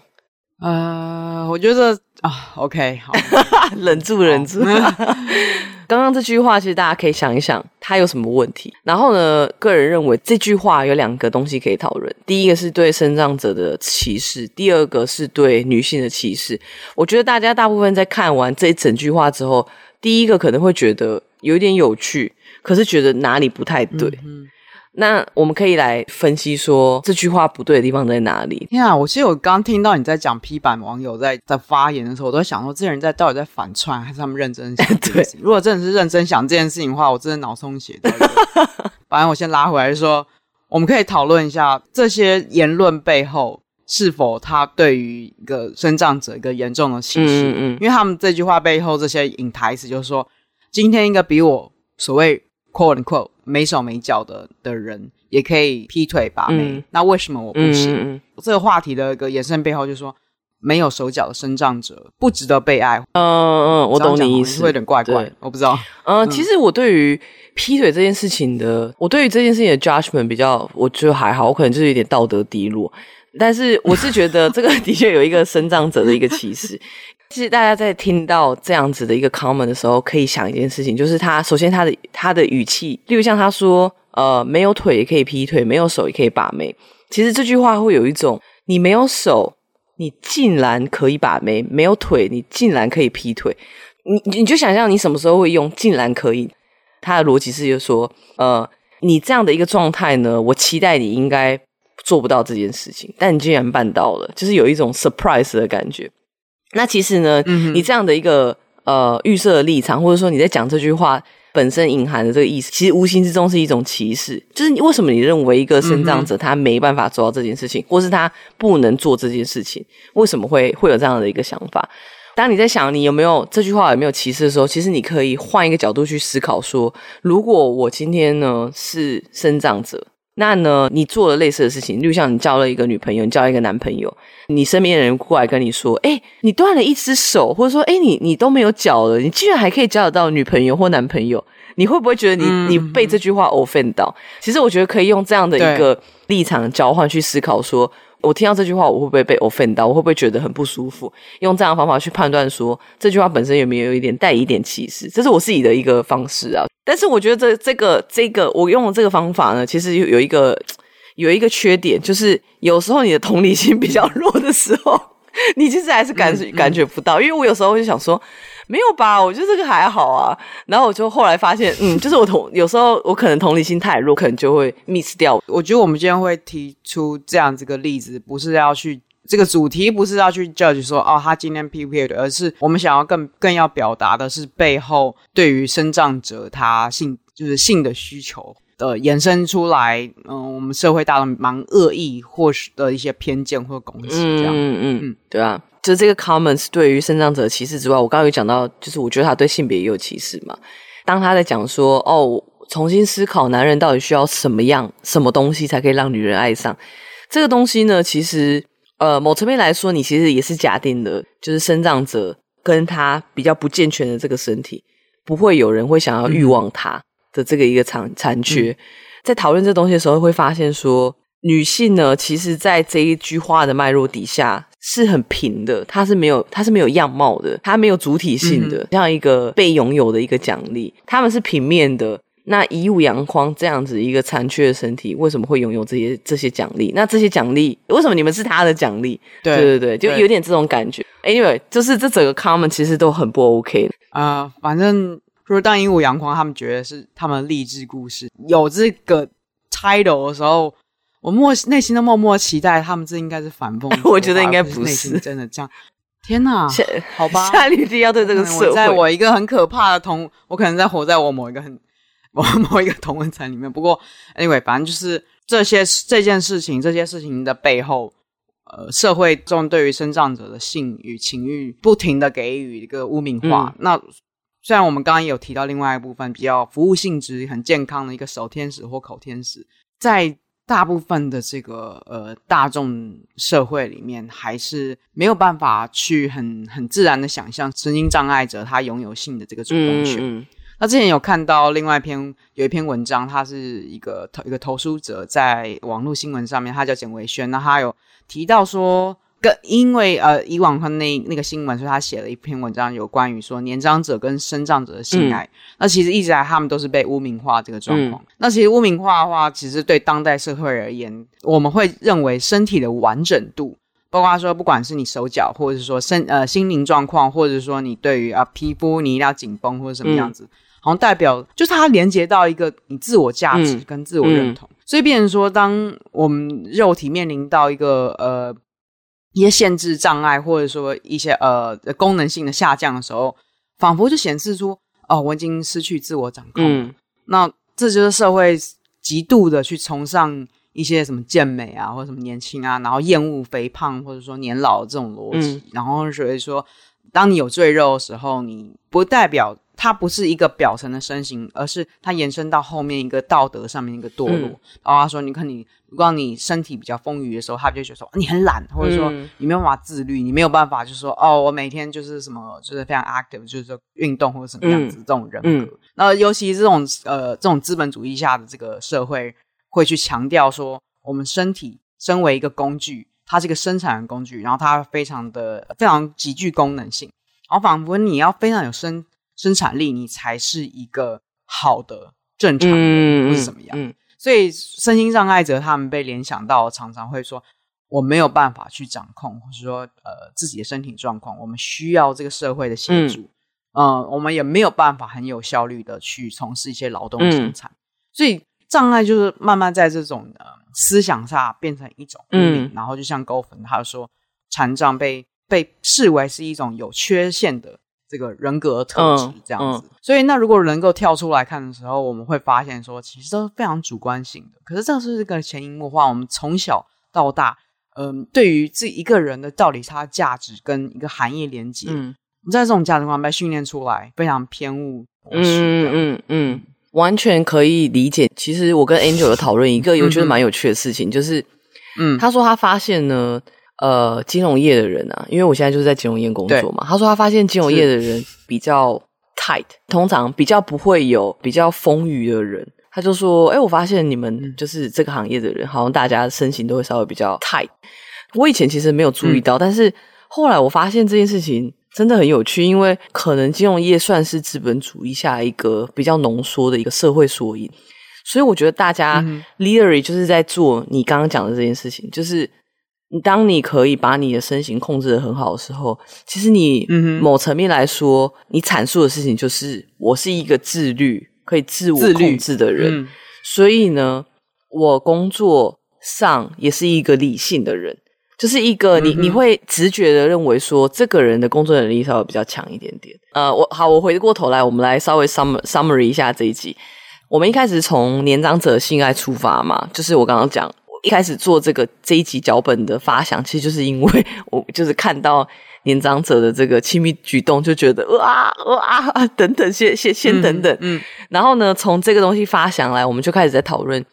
呃，我觉得啊，OK，好，忍住，忍住。刚刚这句话，其实大家可以想一想，它有什么问题？然后呢，个人认为这句话有两个东西可以讨论。第一个是对身障者的歧视，第二个是对女性的歧视。我觉得大家大部分在看完这一整句话之后，第一个可能会觉得有点有趣，可是觉得哪里不太对。嗯那我们可以来分析说这句话不对的地方在哪里？天啊，我其实我刚听到你在讲批版网友在在发言的时候，我都在想说，这些人在到底在反串，还是他们认真想？对如果真的是认真想这件事情的话，我真的脑充血。反正我先拉回来说，我们可以讨论一下这些言论背后是否他对于一个生障者一个严重的歧视？嗯，嗯，因为他们这句话背后这些隐台词就是说，今天一个比我所谓。quote unquote 没手没脚的的人也可以劈腿把妹，嗯、那为什么我不行？这个话题的一个延伸背后就是说，没有手脚的生障者不值得被爱。嗯嗯，我懂你意思，会有点怪怪，我不知道。嗯，嗯其实我对于劈腿这件事情的，我对于这件事情的 judgment 比较，我觉得还好，我可能就是有点道德低落。但是我是觉得这个的确有一个身障者的一个歧视。其实大家在听到这样子的一个 comment 的时候，可以想一件事情，就是他首先他的他的语气，例如像他说，呃，没有腿也可以劈腿，没有手也可以把妹。其实这句话会有一种，你没有手，你竟然可以把妹；没有腿，你竟然可以劈腿。你你就想象你什么时候会用“竟然可以”？他的逻辑是就说，呃，你这样的一个状态呢，我期待你应该做不到这件事情，但你竟然办到了，就是有一种 surprise 的感觉。那其实呢，嗯、你这样的一个呃预设的立场，或者说你在讲这句话本身隐含的这个意思，其实无形之中是一种歧视。就是你为什么你认为一个生长者他没办法做到这件事情，嗯、或是他不能做这件事情？为什么会会有这样的一个想法？当你在想你有没有这句话有没有歧视的时候，其实你可以换一个角度去思考说，如果我今天呢是生长者。那呢，你做了类似的事情，就像你交了一个女朋友，你交了一个男朋友，你身边的人过来跟你说：“哎，你断了一只手，或者说，哎，你你都没有脚了，你居然还可以交得到女朋友或男朋友，你会不会觉得你、嗯、你被这句话 offend 到？其实我觉得可以用这样的一个立场交换去思考说。”我听到这句话，我会不会被 offend 到？我会不会觉得很不舒服？用这样的方法去判断说，这句话本身有没有一点带一点歧视？这是我自己的一个方式啊。但是我觉得这这个这个我用的这个方法呢，其实有有一个有一个缺点，就是有时候你的同理心比较弱的时候，你其实还是感感觉不到。因为我有时候就想说。没有吧？我觉得这个还好啊。然后我就后来发现，嗯，就是我同有时候我可能同理心太弱，可能就会 miss 掉。我觉得我们今天会提出这样子个例子，不是要去这个主题，不是要去 judge 说哦，他今天 P 不 P 的，而是我们想要更更要表达的是背后对于身障者他性就是性的需求的延伸出来。嗯、呃，我们社会大众蛮恶意或是的一些偏见或攻击，这样，嗯嗯嗯，对啊。就这个 comments 对于身障者歧视之外，我刚刚有讲到，就是我觉得他对性别也有歧视嘛。当他在讲说，哦，重新思考男人到底需要什么样、什么东西才可以让女人爱上这个东西呢？其实，呃，某层面来说，你其实也是假定的，就是生长者跟他比较不健全的这个身体，不会有人会想要欲望他的这个一个残残缺。嗯、在讨论这东西的时候，会发现说，女性呢，其实在这一句话的脉络底下。是很平的，她是没有，她是没有样貌的，她没有主体性的，嗯、哼像一个被拥有的一个奖励。他们是平面的，那以武阳光这样子一个残缺的身体，为什么会拥有这些这些奖励？那这些奖励为什么你们是他的奖励？对对对，就有点这种感觉。对 Anyway，就是这整个 comment 其实都很不 OK 啊、呃。反正就是当以武阳光他们觉得是他们励志故事有这个 title 的时候。我默内心都默默期待，他们这应该是反讽。我觉得应该不是，内心真的这样。天哪，好吧，夏绿蒂要对这个社会，在我一个很可怕的同，我可能在活在我某一个很 某 某一个同文层里面。不过，anyway，反正就是这些这件事情，这些事情的背后，呃，社会中对于身障者的性与情欲不停的给予一个污名化。嗯、那虽然我们刚刚也有提到另外一部分比较服务性质很健康的一个手天使或口天使，在。大部分的这个呃大众社会里面，还是没有办法去很很自然的想象神经障碍者他拥有性的这个主动权。嗯嗯、那之前有看到另外一篇有一篇文章，他是一个投一个投书者在网络新闻上面，他叫简维轩，那他有提到说。跟因为呃以往他那那个新闻，所以他写了一篇文章，有关于说年长者跟生长者的性爱。嗯、那其实一直来他们都是被污名化这个状况。嗯、那其实污名化的话，其实对当代社会而言，我们会认为身体的完整度，包括说不管是你手脚，或者是说身呃心灵状况，或者是说你对于啊皮肤你一定要紧绷或者什么样子，嗯、好像代表就是它连接到一个你自我价值跟自我认同。嗯嗯、所以变成说，当我们肉体面临到一个呃。一些限制障碍，或者说一些呃功能性的下降的时候，仿佛就显示出哦，我已经失去自我掌控。嗯，那这就是社会极度的去崇尚一些什么健美啊，或者什么年轻啊，然后厌恶肥胖或者说年老这种逻辑。嗯、然后所以说，当你有赘肉的时候，你不代表。它不是一个表层的身形，而是它延伸到后面一个道德上面一个堕落。嗯、然后他说：“你看你，如果你身体比较丰腴的时候，他就觉得说你很懒，或者说你没有办法自律，你没有办法，就是说哦，我每天就是什么，就是非常 active，就是说运动或者什么样子、嗯、这种人格。嗯、那尤其这种呃这种资本主义下的这个社会，会去强调说，我们身体身为一个工具，它是一个生产的工具，然后它非常的非常极具功能性，然后仿佛你要非常有生生产力，你才是一个好的正常人，或是怎么样。嗯。嗯、所以身心障碍者他们被联想到，常常会说我没有办法去掌控，或是说呃自己的身体状况，我们需要这个社会的协助。嗯、呃，我们也没有办法很有效率的去从事一些劳动生产，嗯、所以障碍就是慢慢在这种呃思想下变成一种污名，嗯、然后就像高粉他说，残障被被视为是一种有缺陷的这个人格特质这样子。嗯嗯、所以那如果能够跳出来看的时候，我们会发现说，其实都是非常主观性的。可是这是一个潜移默化，我们从小到大，嗯、呃，对于这一个人的到底他价值跟一个含义连接。嗯在这种价值观被训练出来，非常偏误。嗯嗯嗯，完全可以理解。其实我跟 Angel 有讨论一个我觉得蛮有趣的事情，就是，嗯，他说他发现呢，呃，金融业的人啊，因为我现在就是在金融业工作嘛，他说他发现金融业的人比较 tight，通常比较不会有比较丰腴的人。他就说，哎，我发现你们就是这个行业的人，好像大家身形都会稍微比较 tight。我以前其实没有注意到，但是后来我发现这件事情。真的很有趣，因为可能金融业算是资本主义下一个比较浓缩的一个社会缩影，所以我觉得大家 literally 就是在做你刚刚讲的这件事情，就是当你可以把你的身形控制的很好的时候，其实你某层面来说，你阐述的事情就是我是一个自律、可以自我控制的人，所以呢，我工作上也是一个理性的人。就是一个你你会直觉的认为说，这个人的工作能力稍微比较强一点点。呃，我好，我回过头来，我们来稍微 summary summary 一下这一集。我们一开始从年长者性爱出发嘛，就是我刚刚讲，一开始做这个这一集脚本的发想，其实就是因为我就是看到年长者的这个亲密举动，就觉得哇哇等等，先先先等等，嗯，嗯。然后呢，从这个东西发想来，我们就开始在讨论，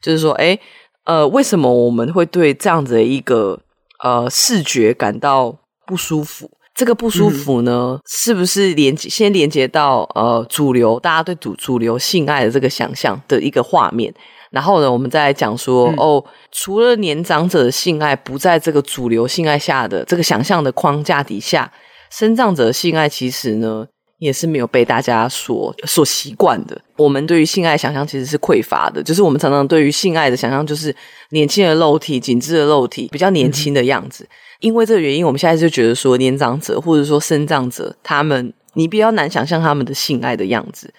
就是说，哎呃，为什么我们会对这样子的一个呃，视觉感到不舒服，这个不舒服呢，嗯、是不是连接先连接到呃主流大家对主主流性爱的这个想象的一个画面？然后呢，我们再来讲说，嗯、哦，除了年长者的性爱不在这个主流性爱下的这个想象的框架底下，身障者的性爱其实呢，也是没有被大家所所习惯的。我们对于性爱想象其实是匮乏的，就是我们常常对于性爱的想象就是年轻的肉体、紧致的肉体，比较年轻的样子。嗯、因为这个原因，我们现在就觉得说，年长者或者说身障者，他们你比较难想象他们的性爱的样子。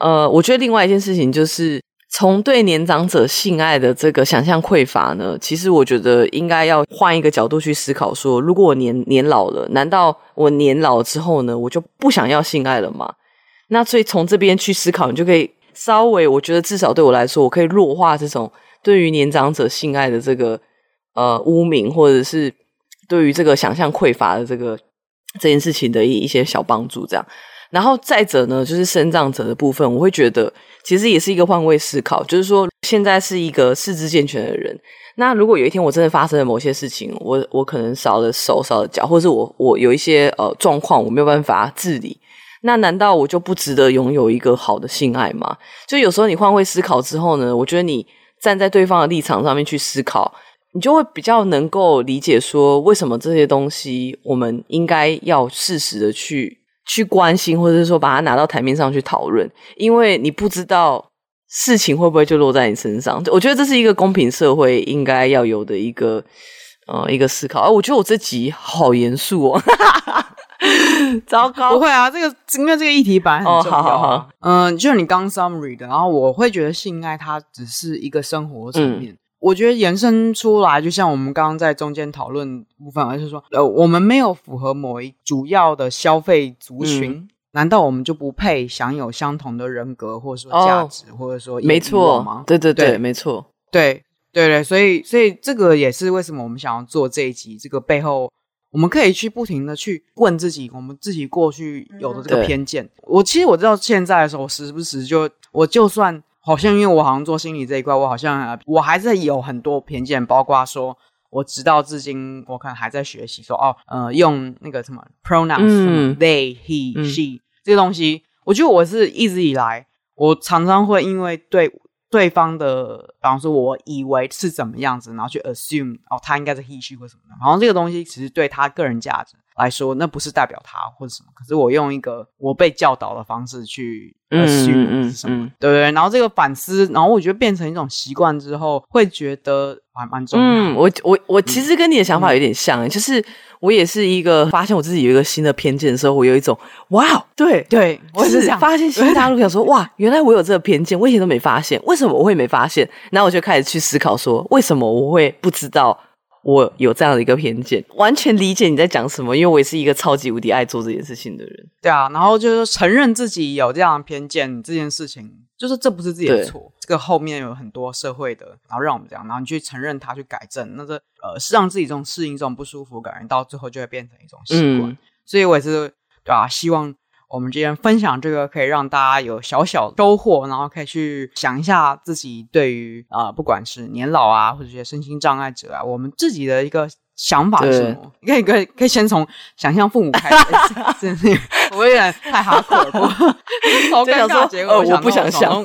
呃，我觉得另外一件事情就是。从对年长者性爱的这个想象匮乏呢，其实我觉得应该要换一个角度去思考说，如果我年年老了，难道我年老之后呢，我就不想要性爱了吗？那所以从这边去思考，你就可以稍微，我觉得至少对我来说，我可以弱化这种对于年长者性爱的这个呃污名，或者是对于这个想象匮乏的这个这件事情的一一些小帮助，这样。然后再者呢，就是身障者的部分，我会觉得其实也是一个换位思考，就是说现在是一个四肢健全的人，那如果有一天我真的发生了某些事情，我我可能少了手少了脚，或者是我我有一些呃状况我没有办法自理，那难道我就不值得拥有一个好的性爱吗？就有时候你换位思考之后呢，我觉得你站在对方的立场上面去思考，你就会比较能够理解说为什么这些东西我们应该要适时的去。去关心，或者是说把它拿到台面上去讨论，因为你不知道事情会不会就落在你身上。我觉得这是一个公平社会应该要有的一个呃一个思考。而我觉得我这集好严肃哦，糟糕，不会啊，这个因为这个议题本来很重要。嗯、哦，好好好，嗯，就是你刚 summary 的，然后我会觉得性爱它只是一个生活层面。嗯我觉得延伸出来，就像我们刚刚在中间讨论部分，而是说，呃，我们没有符合某一主要的消费族群，嗯、难道我们就不配享有相同的人格，或者说价值，哦、或者说没错吗？对对对，对没错，对对对，所以所以这个也是为什么我们想要做这一集。这个背后，我们可以去不停的去问自己，我们自己过去有的这个偏见。嗯、我其实我知道现在的时候，时不时就我就算。好像因为我好像做心理这一块，我好像我还是有很多偏见，包括说，我直到至今我可能还在学习说哦，呃，用那个什么 pronouns，嗯，they he she，嗯，这个东西，我觉得我是一直以来，我常常会因为对对方的，比方说我以为是怎么样子，然后去 assume 哦，他应该是 he she 或什么的，然后这个东西其实对他个人价值来说，那不是代表他或者什么，可是我用一个我被教导的方式去 assume 是什么，嗯嗯嗯、对不对？然后这个反思，然后我觉得变成一种习惯之后，会觉得还蛮重要。嗯，我我我其实跟你的想法有点像，嗯、就是。我也是一个发现我自己有一个新的偏见的时候，我有一种哇，对对，我是发现新大陆，想说 哇，原来我有这个偏见，我以前都没发现，为什么我会没发现？然后我就开始去思考说，为什么我会不知道我有这样的一个偏见？完全理解你在讲什么，因为我也是一个超级无敌爱做这件事情的人。对啊，然后就是承认自己有这样的偏见这件事情。就是这不是自己的错，这个后面有很多社会的，然后让我们这样，然后你去承认它，去改正，那这呃是让自己这种适应这种不舒服感觉，到最后就会变成一种习惯。嗯、所以我也是对吧、啊？希望我们今天分享这个，可以让大家有小小收获，然后可以去想一下自己对于啊、呃，不管是年老啊，或者是身心障碍者啊，我们自己的一个。想法是什么？你 可以可以可以先从想象父母开始。真的，我有点太哈口了，好 尴尬。结果我不想想。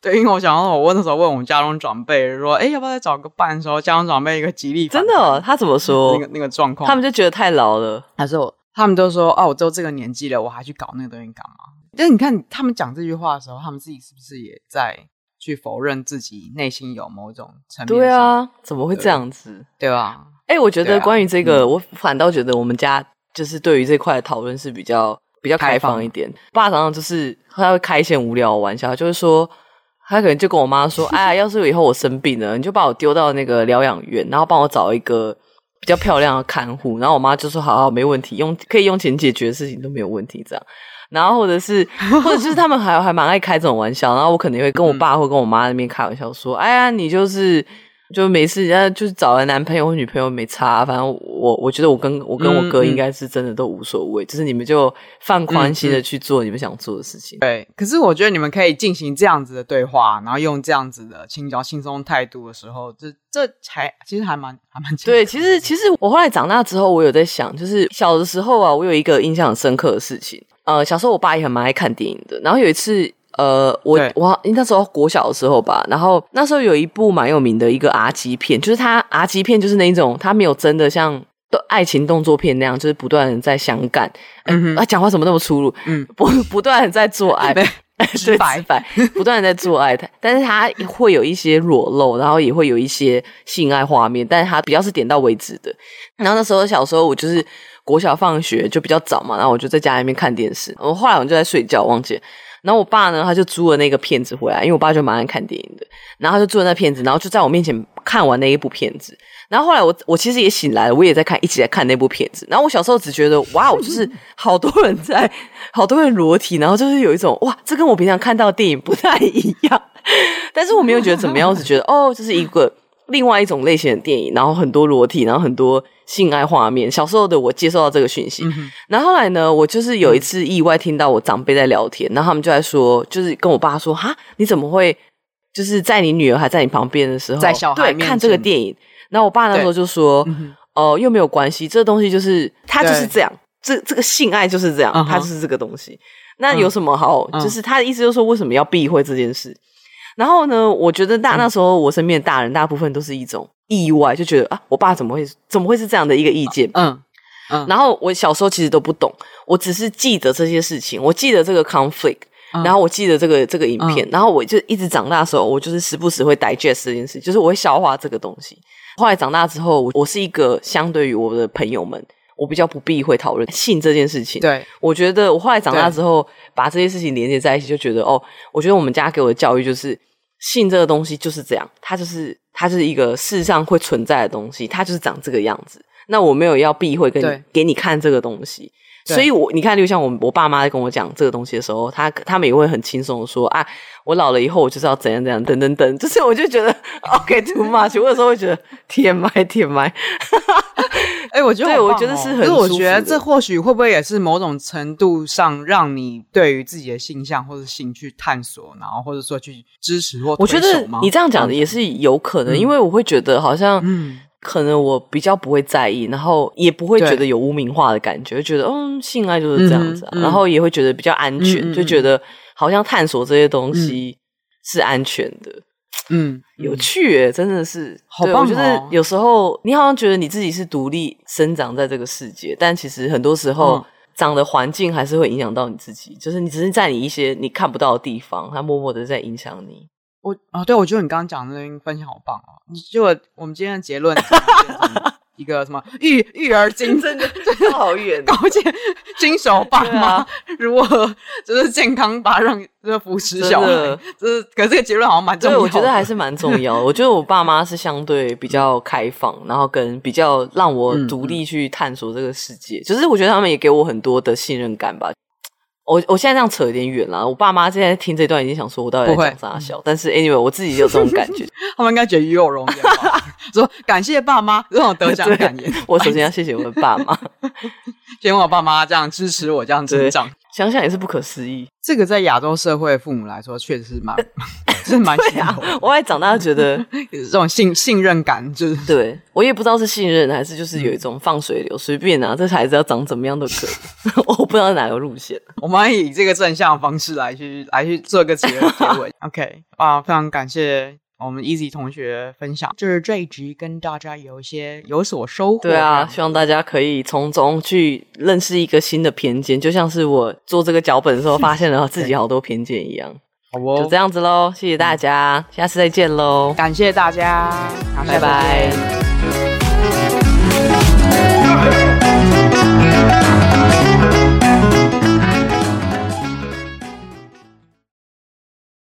对，因为我想到我问的时候问我们家中长辈说：“哎，要不要再找个伴？”的时候，家中长辈一个极力真的，他怎么说？那个那个状况，他们就觉得太老了。他说：“他们都说哦，我都这个年纪了，我还去搞那个东西干嘛？”但是你看他们讲这句话的时候，他们自己是不是也在去否认自己内心有某种层面？对啊，怎么会这样子？对吧？哎、欸，我觉得关于这个，我反倒觉得我们家就是对于这块的讨论是比较比较开放一点。爸常常就是他会开一些无聊的玩笑，就是说他可能就跟我妈说：“哎呀，要是以后我生病了，你就把我丢到那个疗养院，然后帮我找一个比较漂亮的看护。”然后我妈就说：“好好，没问题，用可以用钱解决的事情都没有问题。”这样，然后或者是或者就是他们还还蛮爱开这种玩笑，然后我可能会跟我爸或跟我妈那边开玩笑说：“嗯、哎呀，你就是。”就每次，人家就是找了男朋友或女朋友没差，反正我我觉得我跟我跟我哥应该是真的都无所谓，就是你们就放宽心的去做你们想做的事情。对，可是我觉得你们可以进行这样子的对话，然后用这样子的轻松轻松态度的时候，这这才其实还蛮还蛮对。其实其实我后来长大之后，我有在想，就是小的时候啊，我有一个印象很深刻的事情。呃，小时候我爸也很蛮爱看电影的，然后有一次。呃，我我那时候国小的时候吧，然后那时候有一部蛮有名的一个 R 级片，就是他 R 级片就是那一种，他没有真的像爱情动作片那样，就是不断在相干，嗯哼，啊，讲话怎么那么粗鲁？嗯，不不断在做爱，对，直白白，不断在做爱，但是他会有一些裸露，然后也会有一些性爱画面，但是他比较是点到为止的。然后那时候小时候我就是国小放学就比较早嘛，然后我就在家里面看电视，我后来我就在睡觉，忘记了。然后我爸呢，他就租了那个片子回来，因为我爸就蛮爱看电影的。然后他就租了那片子，然后就在我面前看完那一部片子。然后后来我我其实也醒来了，我也在看，一起在看那部片子。然后我小时候只觉得哇，就是好多人在，好多人裸体，然后就是有一种哇，这跟我平常看到的电影不太一样。但是我没有觉得怎么样，我只觉得哦，这是一个另外一种类型的电影，然后很多裸体，然后很多。性爱画面，小时候的我接受到这个讯息，然后后来呢，我就是有一次意外听到我长辈在聊天，嗯、然后他们就在说，就是跟我爸说，哈，你怎么会就是在你女儿还在你旁边的时候，在小孩对看这个电影？然后我爸那时候就说，哦、嗯呃，又没有关系，这东西就是他就是这样，这这个性爱就是这样，他、嗯、就是这个东西，那有什么好？嗯、就是他的意思就是说，为什么要避讳这件事？然后呢，我觉得大那时候我身边的大人大部分都是一种。意外就觉得啊，我爸怎么会怎么会是这样的一个意见？嗯嗯，然后我小时候其实都不懂，我只是记得这些事情，我记得这个 conflict，嗯，然后我记得这个这个影片，嗯，然后我就一直长大的时候，我就是时不时会 digest 这件事，就是我会消化这个东西。后来长大之后，我是一个相对于我的朋友们，我比较不避讳讨论性这件事情。对，我觉得我后来长大之后，把这些事情连接在一起，就觉得哦，我觉得我们家给我的教育就是。性这个东西就是这样，它就是它就是一个世上会存在的东西，它就是长这个样子。那我没有要避讳跟你给你看这个东西，所以我你看，就像我我爸妈在跟我讲这个东西的时候，他他们也会很轻松的说啊，我老了以后我就是要怎样怎样等等等，就是我就觉得 OK too much，我有时候会觉得天 麦天麦。哎、欸，我觉得、哦，对，我觉得是很。可是我觉得这或许会不会也是某种程度上让你对于自己的性向或者性去探索，然后或者说去支持或？我觉得你这样讲的也是有可能，嗯、因为我会觉得好像，嗯，可能我比较不会在意，然后也不会觉得有污名化的感觉，对觉得嗯，性爱就是这样子、啊，嗯嗯、然后也会觉得比较安全，嗯嗯、就觉得好像探索这些东西是安全的。嗯，有趣耶，真的是好棒哦。我觉得有时候你好像觉得你自己是独立生长在这个世界，但其实很多时候。嗯长的环境还是会影响到你自己，就是你只是在你一些你看不到的地方，它默默的在影响你。我啊、哦，对，我觉得你刚刚讲的那个分享好棒啊！就我们今天的结论。一个什么育育儿经，真的真的好远，高阶新手爸妈、啊、如何就是健康吧让就是扶持小孩，就是可是这个结论好像蛮重要的。我觉得还是蛮重要的。我觉得我爸妈是相对比较开放，然后跟比较让我独立去探索这个世界。嗯、就是我觉得他们也给我很多的信任感吧。我我现在这样扯有点远了，我爸妈现在听这段已经想说我到底在讲啥小，但是 anyway 我自己有这种感觉，他们应该觉得与有荣焉吧。说感谢爸妈这种得奖感言，我首先要谢谢我的爸妈，谢谢我爸妈这样支持我这样成长，想想也是不可思议。这个在亚洲社会父母来说确实是蛮。是蛮幸福的，我也长大觉得有这种信信任感，就是对我也不知道是信任还是就是有一种放水流，随便啊，这孩子要长怎么样都可以，我不知道哪个路线。我们以这个正向的方式来去来去做个结结尾。OK 啊，非常感谢我们 Easy 同学分享，就是这一集跟大家有一些有所收获。对啊，希望大家可以从中去认识一个新的偏见，就像是我做这个脚本的时候 发现了自己好多偏见一样。好哦，就这样子喽，谢谢大家，嗯、下次再见喽，感谢大家，拜拜。